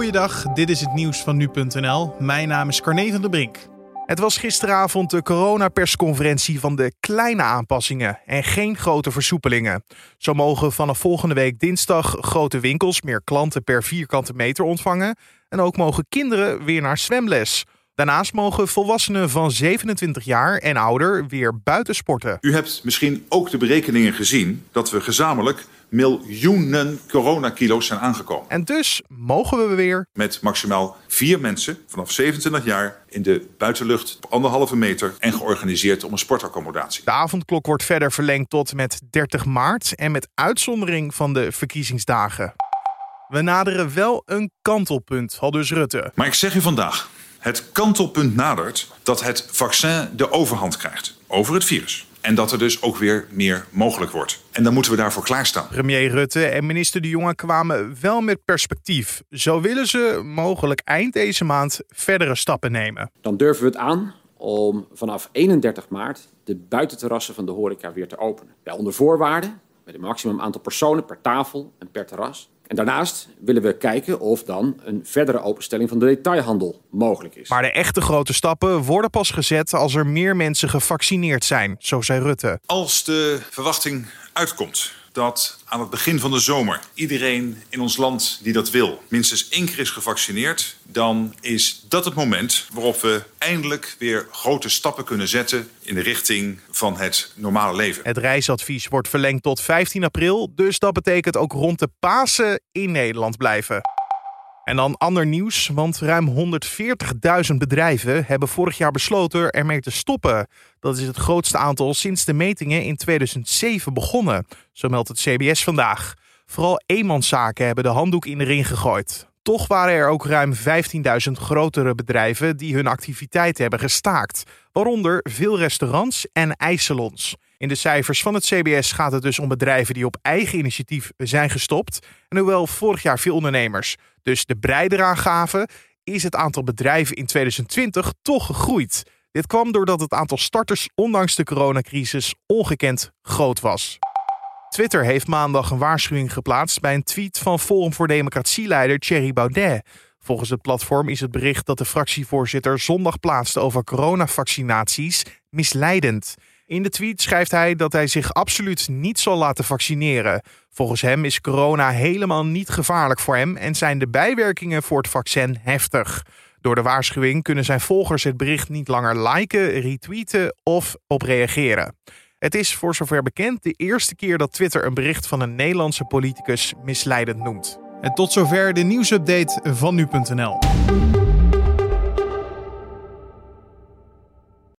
Goeiedag, dit is het nieuws van nu.nl. Mijn naam is Carne van der Brink. Het was gisteravond de coronapersconferentie van de kleine aanpassingen en geen grote versoepelingen. Zo mogen vanaf volgende week dinsdag grote winkels meer klanten per vierkante meter ontvangen. En ook mogen kinderen weer naar zwemles. Daarnaast mogen volwassenen van 27 jaar en ouder weer buiten sporten. U hebt misschien ook de berekeningen gezien dat we gezamenlijk miljoenen coronakilo's zijn aangekomen. En dus mogen we weer. Met maximaal vier mensen vanaf 27 jaar in de buitenlucht op anderhalve meter en georganiseerd om een sportaccommodatie. De avondklok wordt verder verlengd tot met 30 maart en met uitzondering van de verkiezingsdagen. We naderen wel een kantelpunt, had dus Rutte. Maar ik zeg u vandaag, het kantelpunt nadert dat het vaccin de overhand krijgt over het virus. En dat er dus ook weer meer mogelijk wordt. En dan moeten we daarvoor klaarstaan. Premier Rutte en minister De Jonge kwamen wel met perspectief. Zo willen ze mogelijk eind deze maand verdere stappen nemen. Dan durven we het aan om vanaf 31 maart de buitenterrassen van de horeca weer te openen. Wel onder voorwaarden, met een maximum aantal personen per tafel en per terras. En daarnaast willen we kijken of dan een verdere openstelling van de detailhandel mogelijk is. Maar de echte grote stappen worden pas gezet als er meer mensen gevaccineerd zijn, zo zei Rutte. Als de verwachting uitkomt dat aan het begin van de zomer iedereen in ons land die dat wil minstens één keer is gevaccineerd, dan is dat het moment waarop we eindelijk weer grote stappen kunnen zetten in de richting van het normale leven. Het reisadvies wordt verlengd tot 15 april, dus dat betekent ook rond de Pasen in Nederland blijven. En dan ander nieuws, want ruim 140.000 bedrijven hebben vorig jaar besloten ermee te stoppen. Dat is het grootste aantal sinds de metingen in 2007 begonnen, zo meldt het CBS vandaag. Vooral eenmanszaken hebben de handdoek in de ring gegooid. Toch waren er ook ruim 15.000 grotere bedrijven die hun activiteit hebben gestaakt, waaronder veel restaurants en ijssalons. In de cijfers van het CBS gaat het dus om bedrijven die op eigen initiatief zijn gestopt. En hoewel vorig jaar veel ondernemers dus de brei eraan gaven, is het aantal bedrijven in 2020 toch gegroeid. Dit kwam doordat het aantal starters ondanks de coronacrisis ongekend groot was. Twitter heeft maandag een waarschuwing geplaatst bij een tweet van Forum voor Democratie-leider Thierry Baudet. Volgens het platform is het bericht dat de fractievoorzitter zondag plaatste over coronavaccinaties misleidend. In de tweet schrijft hij dat hij zich absoluut niet zal laten vaccineren. Volgens hem is corona helemaal niet gevaarlijk voor hem en zijn de bijwerkingen voor het vaccin heftig. Door de waarschuwing kunnen zijn volgers het bericht niet langer liken, retweeten of op reageren. Het is voor zover bekend de eerste keer dat Twitter een bericht van een Nederlandse politicus misleidend noemt. En tot zover de nieuwsupdate van nu.nl.